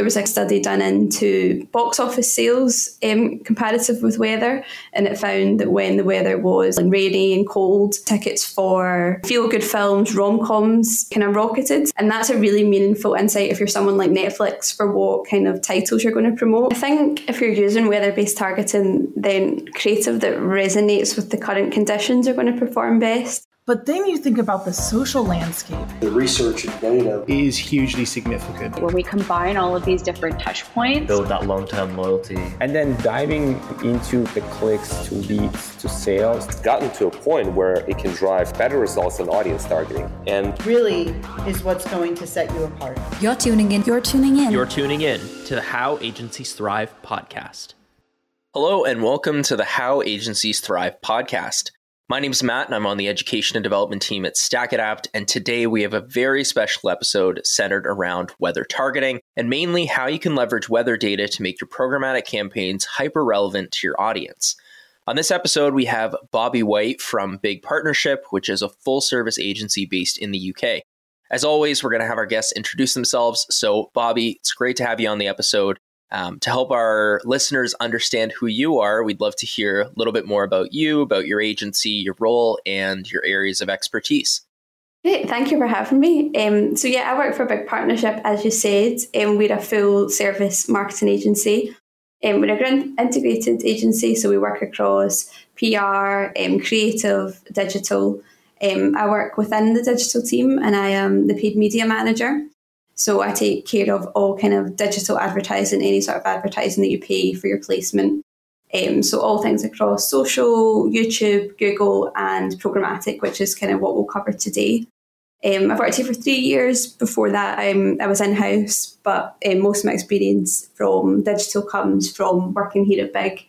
There was a study done into box office sales um, comparative with weather, and it found that when the weather was rainy and cold, tickets for feel good films, rom coms kind of rocketed. And that's a really meaningful insight if you're someone like Netflix for what kind of titles you're going to promote. I think if you're using weather based targeting, then creative that resonates with the current conditions are going to perform best. But then you think about the social landscape. The research and data is hugely significant. When we combine all of these different touch points, build that long term loyalty. And then diving into the clicks to leads to sales. It's gotten to a point where it can drive better results than audience targeting. And really is what's going to set you apart. You're tuning in. You're tuning in. You're tuning in to the How Agencies Thrive podcast. Hello, and welcome to the How Agencies Thrive podcast. My name is Matt, and I'm on the education and development team at StackAdapt. And today we have a very special episode centered around weather targeting and mainly how you can leverage weather data to make your programmatic campaigns hyper relevant to your audience. On this episode, we have Bobby White from Big Partnership, which is a full service agency based in the UK. As always, we're going to have our guests introduce themselves. So, Bobby, it's great to have you on the episode. Um, to help our listeners understand who you are, we'd love to hear a little bit more about you, about your agency, your role, and your areas of expertise. Great, thank you for having me. Um, so, yeah, I work for a big partnership, as you said. Um, we're a full service marketing agency. Um, we're a integrated agency, so we work across PR, um, creative, digital. Um, I work within the digital team and I am the paid media manager. So I take care of all kind of digital advertising, any sort of advertising that you pay for your placement. Um, so all things across social, YouTube, Google, and programmatic, which is kind of what we'll cover today. Um, I've worked here for three years. Before that, I was in house, but um, most of my experience from digital comes from working here at Big,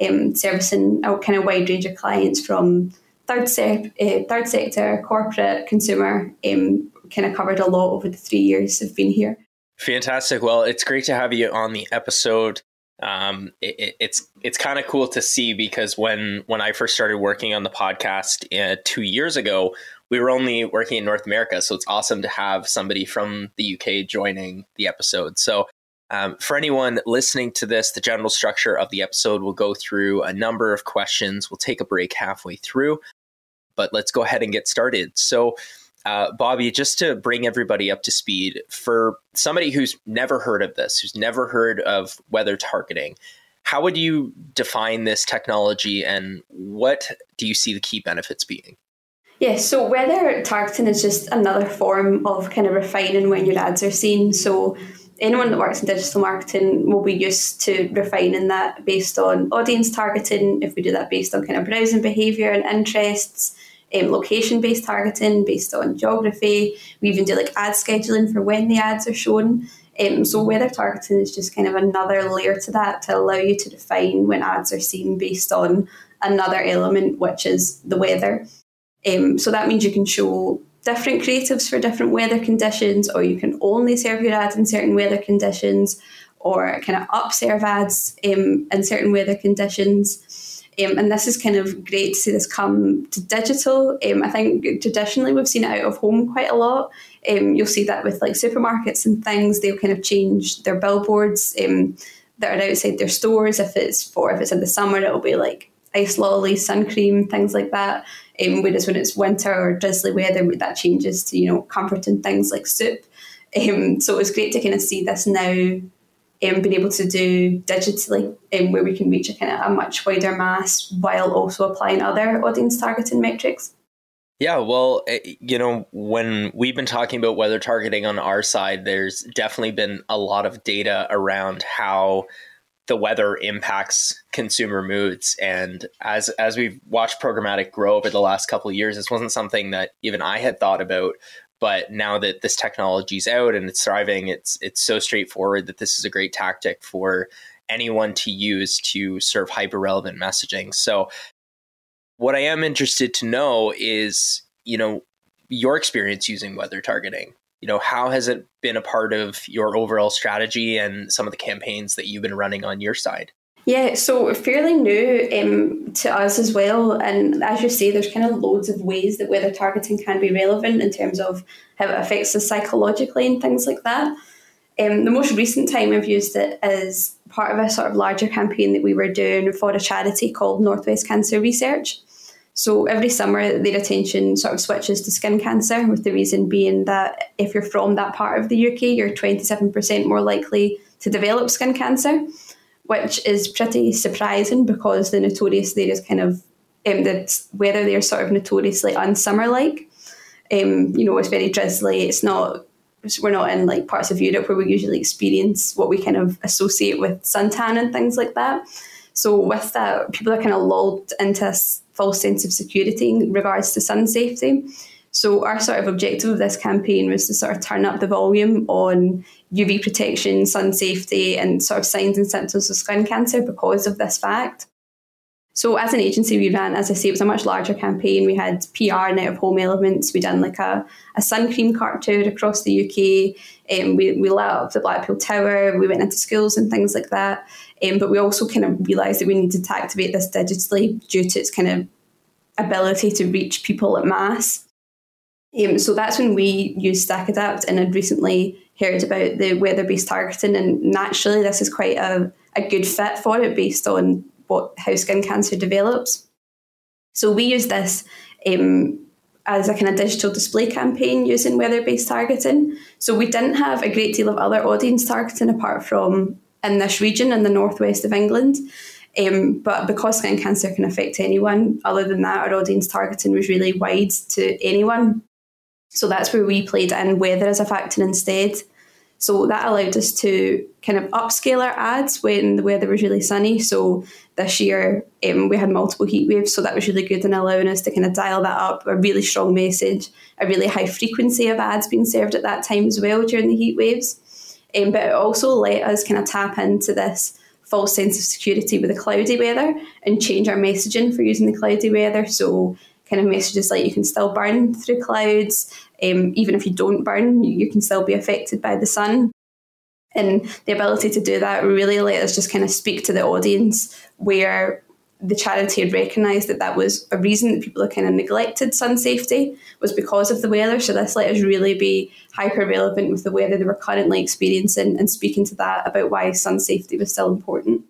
um, servicing a kind of wide range of clients from third, se- uh, third sector, corporate, consumer, um, kind of covered a lot over the three years I've been here. Fantastic. Well, it's great to have you on the episode. Um, it, it's it's kind of cool to see because when when I first started working on the podcast uh, two years ago, we were only working in North America, so it's awesome to have somebody from the UK joining the episode. So um, for anyone listening to this, the general structure of the episode will go through a number of questions. We'll take a break halfway through, but let's go ahead and get started. So, uh, Bobby, just to bring everybody up to speed, for somebody who's never heard of this, who's never heard of weather targeting, how would you define this technology and what do you see the key benefits being? Yeah, so weather targeting is just another form of kind of refining when your ads are seen. So anyone that works in digital marketing will be used to refining that based on audience targeting, if we do that based on kind of browsing behaviour and interests, um, location based targeting based on geography. We even do like ad scheduling for when the ads are shown. Um, so weather targeting is just kind of another layer to that to allow you to define when ads are seen based on another element, which is the weather. Um, so that means you can show different creatives for different weather conditions, or you can only serve your ads in certain weather conditions, or kind of upserve ads um, in certain weather conditions. Um, and this is kind of great to see this come to digital. Um, I think traditionally we've seen it out of home quite a lot. Um, you'll see that with like supermarkets and things, they'll kind of change their billboards um, that are outside their stores. If it's for if it's in the summer, it'll be like ice lolly, sun cream, things like that. Um, whereas when it's winter or drizzly weather, that changes to you know comforting things like soup. Um, so was great to kind of see this now um, being able to do digitally, um, where we can reach a kind of a much wider mass while also applying other audience targeting metrics. Yeah, well, eh, you know, when we've been talking about weather targeting on our side, there's definitely been a lot of data around how the weather impacts consumer moods and as as we've watched programmatic grow over the last couple of years this wasn't something that even I had thought about but now that this technology is out and it's thriving, it's it's so straightforward that this is a great tactic for anyone to use to serve hyper relevant messaging. So, what I am interested to know is, you know, your experience using weather targeting. You know, how has it been a part of your overall strategy and some of the campaigns that you've been running on your side? Yeah, so fairly new um, to us as well. And as you say, there's kind of loads of ways that weather targeting can be relevant in terms of how it affects us psychologically and things like that. Um, the most recent time I've used it is part of a sort of larger campaign that we were doing for a charity called Northwest Cancer Research. So every summer, their attention sort of switches to skin cancer, with the reason being that if you're from that part of the UK, you're 27% more likely to develop skin cancer, which is pretty surprising because the notorious there is kind of um, the weather there sort of notoriously unsummer like. Um, you know, it's very drizzly. It's not. We're not in like parts of Europe where we usually experience what we kind of associate with suntan and things like that. So with that, people are kind of lulled into a false sense of security in regards to sun safety. So our sort of objective of this campaign was to sort of turn up the volume on UV protection, sun safety, and sort of signs and symptoms of skin cancer because of this fact. So as an agency, we ran, as I say, it was a much larger campaign. We had PR and out of home elements. We done like a, a sun cream cart tour across the UK. Um, we, we lit up the Blackpool Tower. We went into schools and things like that. Um, but we also kind of realised that we needed to activate this digitally due to its kind of ability to reach people at mass. Um, so that's when we used StackAdapt and had recently heard about the weather based targeting. And naturally, this is quite a, a good fit for it based on what how skin cancer develops. So we use this um, as a kind of digital display campaign using weather based targeting. So we didn't have a great deal of other audience targeting apart from in this region in the northwest of England. Um, but because skin cancer can affect anyone, other than that, our audience targeting was really wide to anyone. So that's where we played in weather as a factor instead. So that allowed us to kind of upscale our ads when the weather was really sunny. So this year um, we had multiple heat waves, so that was really good in allowing us to kind of dial that up. A really strong message, a really high frequency of ads being served at that time as well during the heat waves. Um, but it also let us kind of tap into this false sense of security with the cloudy weather and change our messaging for using the cloudy weather. So kind of messages like you can still burn through clouds, um, even if you don't burn, you, you can still be affected by the sun. And the ability to do that really let us just kind of speak to the audience where the charity had recognised that that was a reason that people had kind of neglected sun safety was because of the weather. So this let us really be hyper relevant with the weather they were currently experiencing and speaking to that about why sun safety was still important.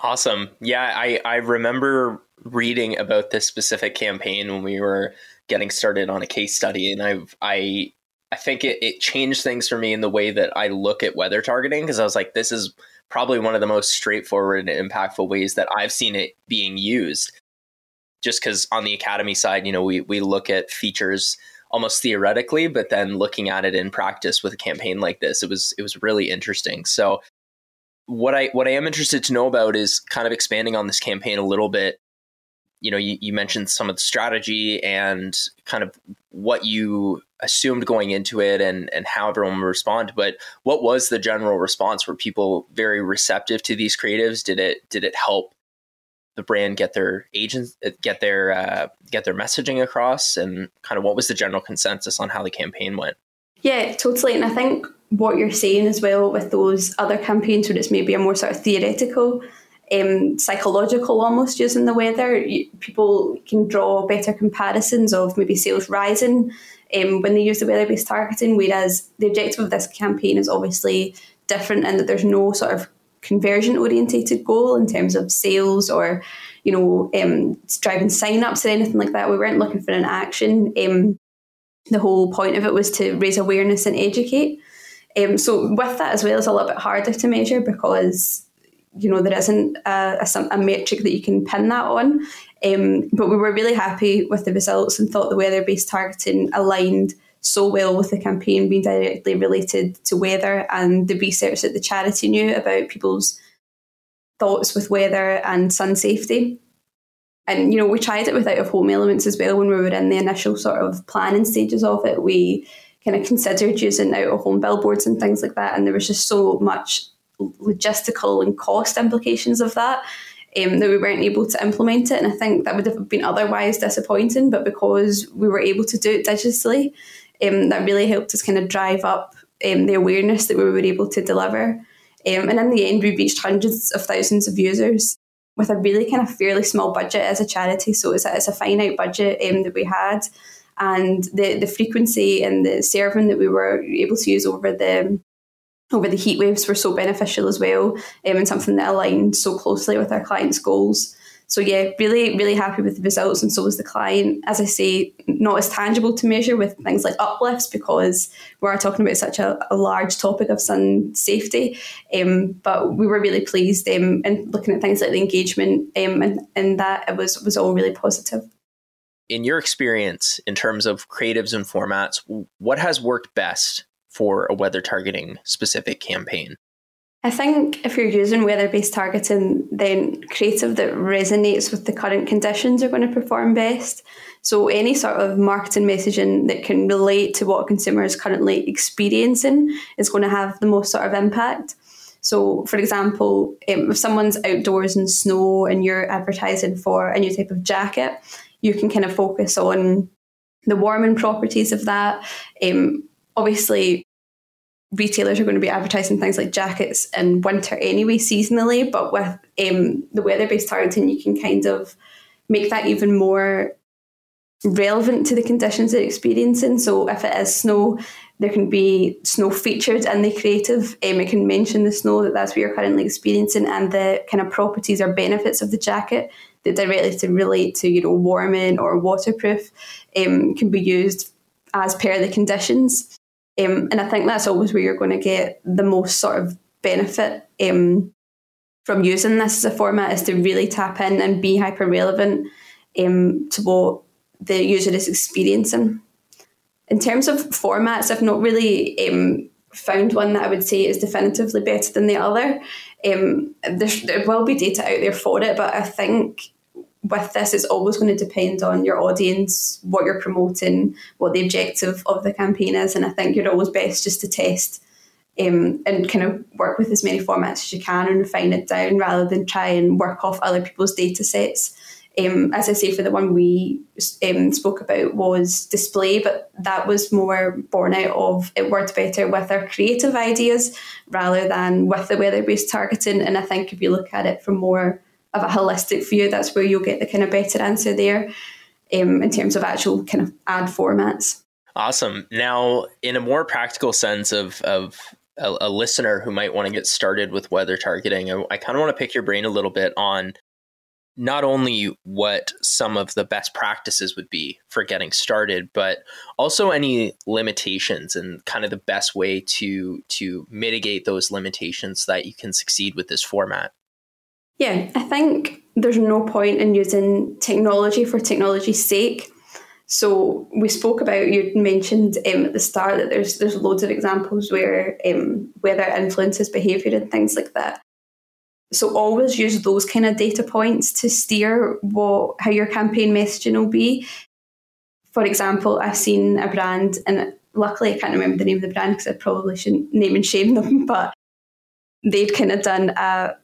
Awesome. Yeah, I, I remember reading about this specific campaign when we were getting started on a case study and I've I I think it, it changed things for me in the way that I look at weather targeting because I was like, this is probably one of the most straightforward and impactful ways that I've seen it being used. Just because on the academy side, you know, we we look at features almost theoretically, but then looking at it in practice with a campaign like this, it was it was really interesting. So what I what I am interested to know about is kind of expanding on this campaign a little bit you know, you, you mentioned some of the strategy and kind of what you assumed going into it and, and how everyone would respond. But what was the general response? Were people very receptive to these creatives? Did it did it help the brand get their agents get their uh, get their messaging across? And kind of what was the general consensus on how the campaign went? Yeah, totally. And I think what you're saying as well with those other campaigns where it's maybe a more sort of theoretical um, psychological almost using the weather. People can draw better comparisons of maybe sales rising um, when they use the weather based targeting, whereas the objective of this campaign is obviously different in that there's no sort of conversion orientated goal in terms of sales or you know um, driving sign-ups or anything like that. We weren't looking for an action. Um, the whole point of it was to raise awareness and educate. Um, so with that as well it's a little bit harder to measure because you know, there isn't a, a, a metric that you can pin that on. Um, but we were really happy with the results and thought the weather based targeting aligned so well with the campaign being directly related to weather and the research that the charity knew about people's thoughts with weather and sun safety. And you know, we tried it with out of home elements as well when we were in the initial sort of planning stages of it. We kind of considered using out of home billboards and things like that, and there was just so much logistical and cost implications of that. Um, that we weren't able to implement it, and I think that would have been otherwise disappointing. But because we were able to do it digitally, um, that really helped us kind of drive up um, the awareness that we were able to deliver. Um, and in the end, we reached hundreds of thousands of users with a really kind of fairly small budget as a charity. So it's a, it's a finite budget um, that we had, and the the frequency and the serving that we were able to use over the over the heat waves were so beneficial as well um, and something that aligned so closely with our clients' goals. So yeah, really, really happy with the results, and so was the client. As I say, not as tangible to measure with things like uplifts because we are talking about such a, a large topic of sun safety. Um, but we were really pleased, um, and looking at things like the engagement, um, and, and that it was was all really positive. In your experience, in terms of creatives and formats, what has worked best for a weather targeting specific campaign? I think if you're using weather based targeting, then creative that resonates with the current conditions are going to perform best. So, any sort of marketing messaging that can relate to what a consumer is currently experiencing is going to have the most sort of impact. So, for example, um, if someone's outdoors in snow and you're advertising for a new type of jacket, you can kind of focus on the warming properties of that. Um, obviously, retailers are going to be advertising things like jackets in winter anyway, seasonally. But with um, the weather based targeting, you can kind of make that even more relevant to the conditions they're experiencing. So if it is snow, there can be snow featured in the creative. Um, it can mention the snow that that's what you're currently experiencing and the kind of properties or benefits of the jacket that directly to relate to you know warming or waterproof um, can be used as per the conditions. Um, and I think that's always where you're going to get the most sort of benefit um, from using this as a format is to really tap in and be hyper relevant um, to what the user is experiencing. In terms of formats, I've not really um, found one that I would say is definitively better than the other. Um, there will be data out there for it, but I think with this, it's always going to depend on your audience, what you're promoting, what the objective of the campaign is. And I think you're always best just to test um, and kind of work with as many formats as you can and refine it down rather than try and work off other people's data sets. Um, as I say, for the one we um, spoke about was display, but that was more born out of it worked better with our creative ideas rather than with the weather based targeting. And I think if you look at it from more a holistic view, that's where you'll get the kind of better answer there um, in terms of actual kind of ad formats. Awesome. Now, in a more practical sense of of a, a listener who might want to get started with weather targeting, I, I kind of want to pick your brain a little bit on not only what some of the best practices would be for getting started, but also any limitations and kind of the best way to to mitigate those limitations so that you can succeed with this format. Yeah, I think there's no point in using technology for technology's sake. So we spoke about you mentioned um, at the start that there's there's loads of examples where um, weather influences behaviour and things like that. So always use those kind of data points to steer what how your campaign messaging will be. For example, I've seen a brand, and luckily I can't remember the name of the brand because I probably shouldn't name and shame them, but they'd kind of done a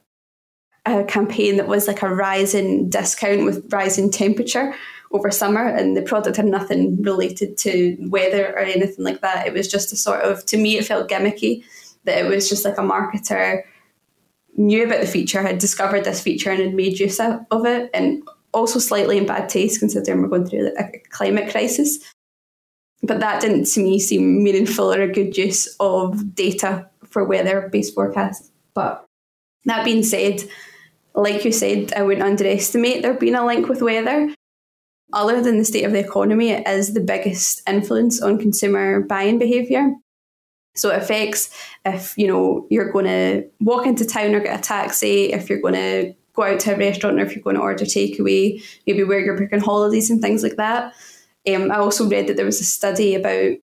a campaign that was like a rising discount with rising temperature over summer and the product had nothing related to weather or anything like that. It was just a sort of to me it felt gimmicky that it was just like a marketer knew about the feature, had discovered this feature and had made use of it and also slightly in bad taste considering we're going through a climate crisis. But that didn't to me seem meaningful or a good use of data for weather based forecasts. But that being said, like you said, I wouldn't underestimate there being a link with weather. Other than the state of the economy, it is the biggest influence on consumer buying behaviour. So it affects if you know you're going to walk into town or get a taxi, if you're going to go out to a restaurant, or if you're going to order takeaway, maybe where you're booking holidays and things like that. Um, I also read that there was a study about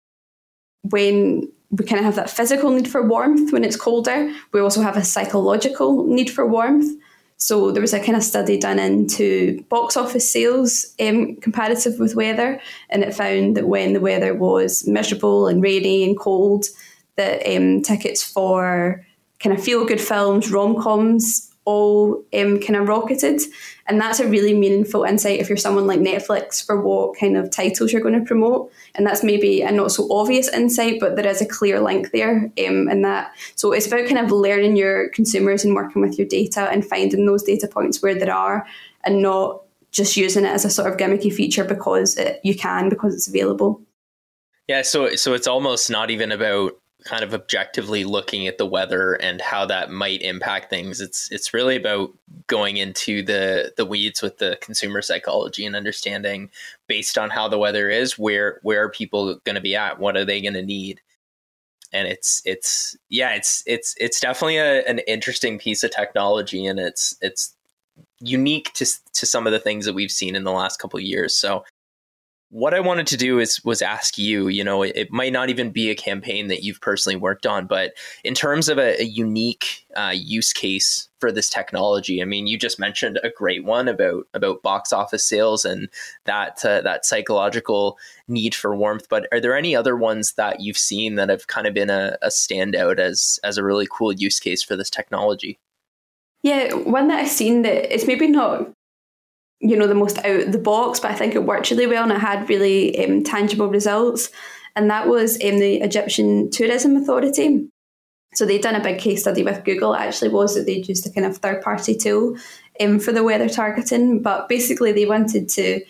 when we kind of have that physical need for warmth when it's colder. We also have a psychological need for warmth. So there was a kind of study done into box office sales um, comparative with weather, and it found that when the weather was miserable and rainy and cold, that um, tickets for kind of feel good films, rom coms, all um, kind of rocketed. And that's a really meaningful insight if you're someone like Netflix for what kind of titles you're going to promote. And that's maybe a not so obvious insight, but there is a clear link there. Um, in that, so it's about kind of learning your consumers and working with your data and finding those data points where there are, and not just using it as a sort of gimmicky feature because it, you can because it's available. Yeah, so so it's almost not even about kind of objectively looking at the weather and how that might impact things. It's it's really about going into the the weeds with the consumer psychology and understanding based on how the weather is, where where are people going to be at? What are they going to need? And it's it's yeah, it's it's it's definitely a, an interesting piece of technology, and it's it's unique to to some of the things that we've seen in the last couple years. So what I wanted to do is was ask you. You know, it, might not even be a campaign that you've personally worked on, but in terms of a, a unique uh, use case for this technology, I mean, you just mentioned a great one about about box office sales and that uh, that psychological need for warmth. But are there any other ones that you've seen that have kind of been a, a standout as as a really cool use case for this technology? Yeah, one that I've seen that it's maybe not you know the most out of the box, but I think it worked really well and it had really um, tangible results. And that was um, the Egyptian Tourism Authority. So they'd done a big case study with Google. It actually, was that they'd used a kind of third party tool um, for the weather targeting, but basically they wanted to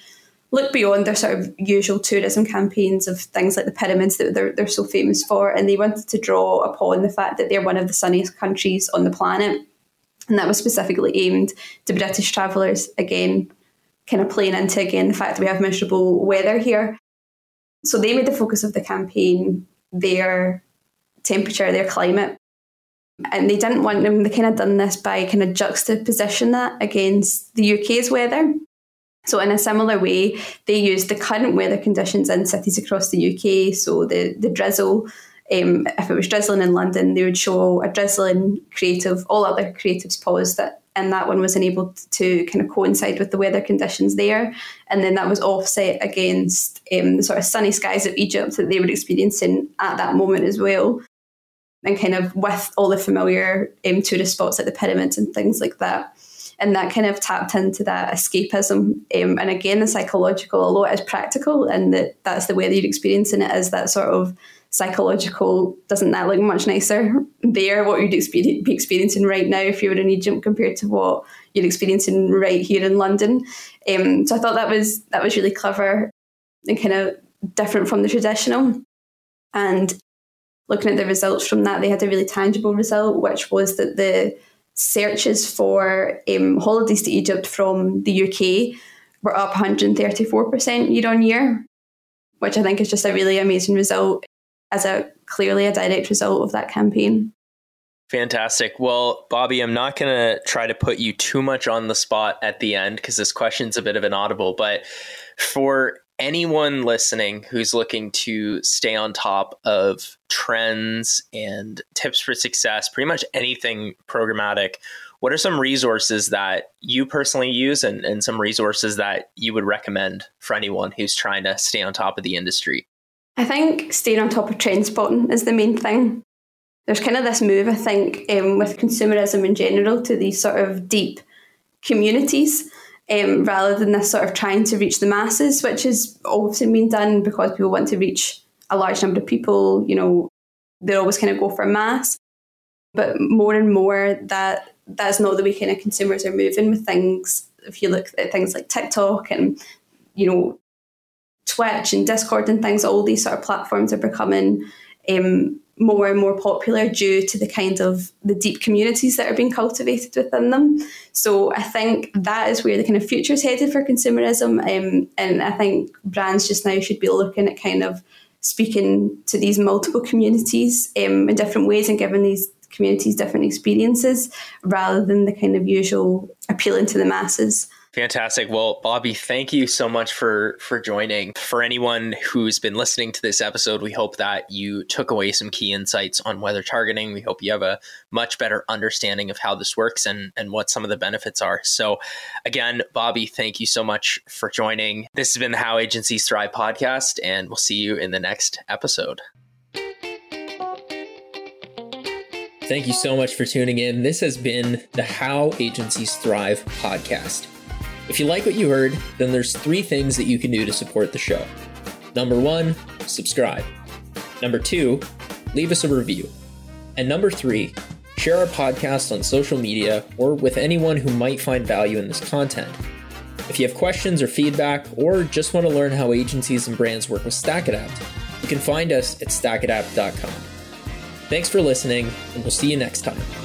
look beyond their sort of usual tourism campaigns of things like the pyramids that they're, they're so famous for, and they wanted to draw upon the fact that they're one of the sunniest countries on the planet. And that was specifically aimed to British travellers, again, kind of playing into again the fact that we have miserable weather here. So they made the focus of the campaign their temperature, their climate. And they didn't want them, they kind of done this by kind of juxtaposition that against the UK's weather. So, in a similar way, they used the current weather conditions in cities across the UK. So, the, the drizzle, um, if it was drizzling in London, they would show a drizzling creative, all other creatives paused that and that one was enabled to kind of coincide with the weather conditions there. And then that was offset against um, the sort of sunny skies of Egypt that they were experiencing at that moment as well. And kind of with all the familiar um, tourist spots like the pyramids and things like that. And that kind of tapped into that escapism. Um, and again, the psychological, although it is practical and that that's the way that you're experiencing it, is that sort of psychological doesn't that look much nicer there what you'd be experiencing right now if you were in Egypt compared to what you're experiencing right here in London? Um, so I thought that was that was really clever and kind of different from the traditional. And looking at the results from that they had a really tangible result which was that the searches for um, holidays to Egypt from the UK were up 134% year on year which I think is just a really amazing result as a clearly a direct result of that campaign. Fantastic. Well, Bobby, I'm not going to try to put you too much on the spot at the end because this question's a bit of an audible. But for anyone listening who's looking to stay on top of trends and tips for success, pretty much anything programmatic, what are some resources that you personally use and, and some resources that you would recommend for anyone who's trying to stay on top of the industry? I think staying on top of trend spotting is the main thing. There's kind of this move, I think, um, with consumerism in general to these sort of deep communities um, rather than this sort of trying to reach the masses, which is often been done because people want to reach a large number of people. You know, they always kind of go for mass. But more and more, that that's not the way kind of consumers are moving with things. If you look at things like TikTok and you know Twitch and Discord and things, all these sort of platforms are becoming um, more and more popular due to the kind of the deep communities that are being cultivated within them. So I think that is where the kind of future is headed for consumerism. Um, and I think brands just now should be looking at kind of speaking to these multiple communities um, in different ways and giving these communities different experiences rather than the kind of usual appealing to the masses. Fantastic. Well, Bobby, thank you so much for for joining. For anyone who's been listening to this episode, we hope that you took away some key insights on weather targeting. We hope you have a much better understanding of how this works and and what some of the benefits are. So, again, Bobby, thank you so much for joining. This has been the How Agencies Thrive podcast, and we'll see you in the next episode. Thank you so much for tuning in. This has been the How Agencies Thrive podcast. If you like what you heard, then there's three things that you can do to support the show. Number one, subscribe. Number two, leave us a review. And number three, share our podcast on social media or with anyone who might find value in this content. If you have questions or feedback, or just want to learn how agencies and brands work with StackAdapt, you can find us at stackadapt.com. Thanks for listening, and we'll see you next time.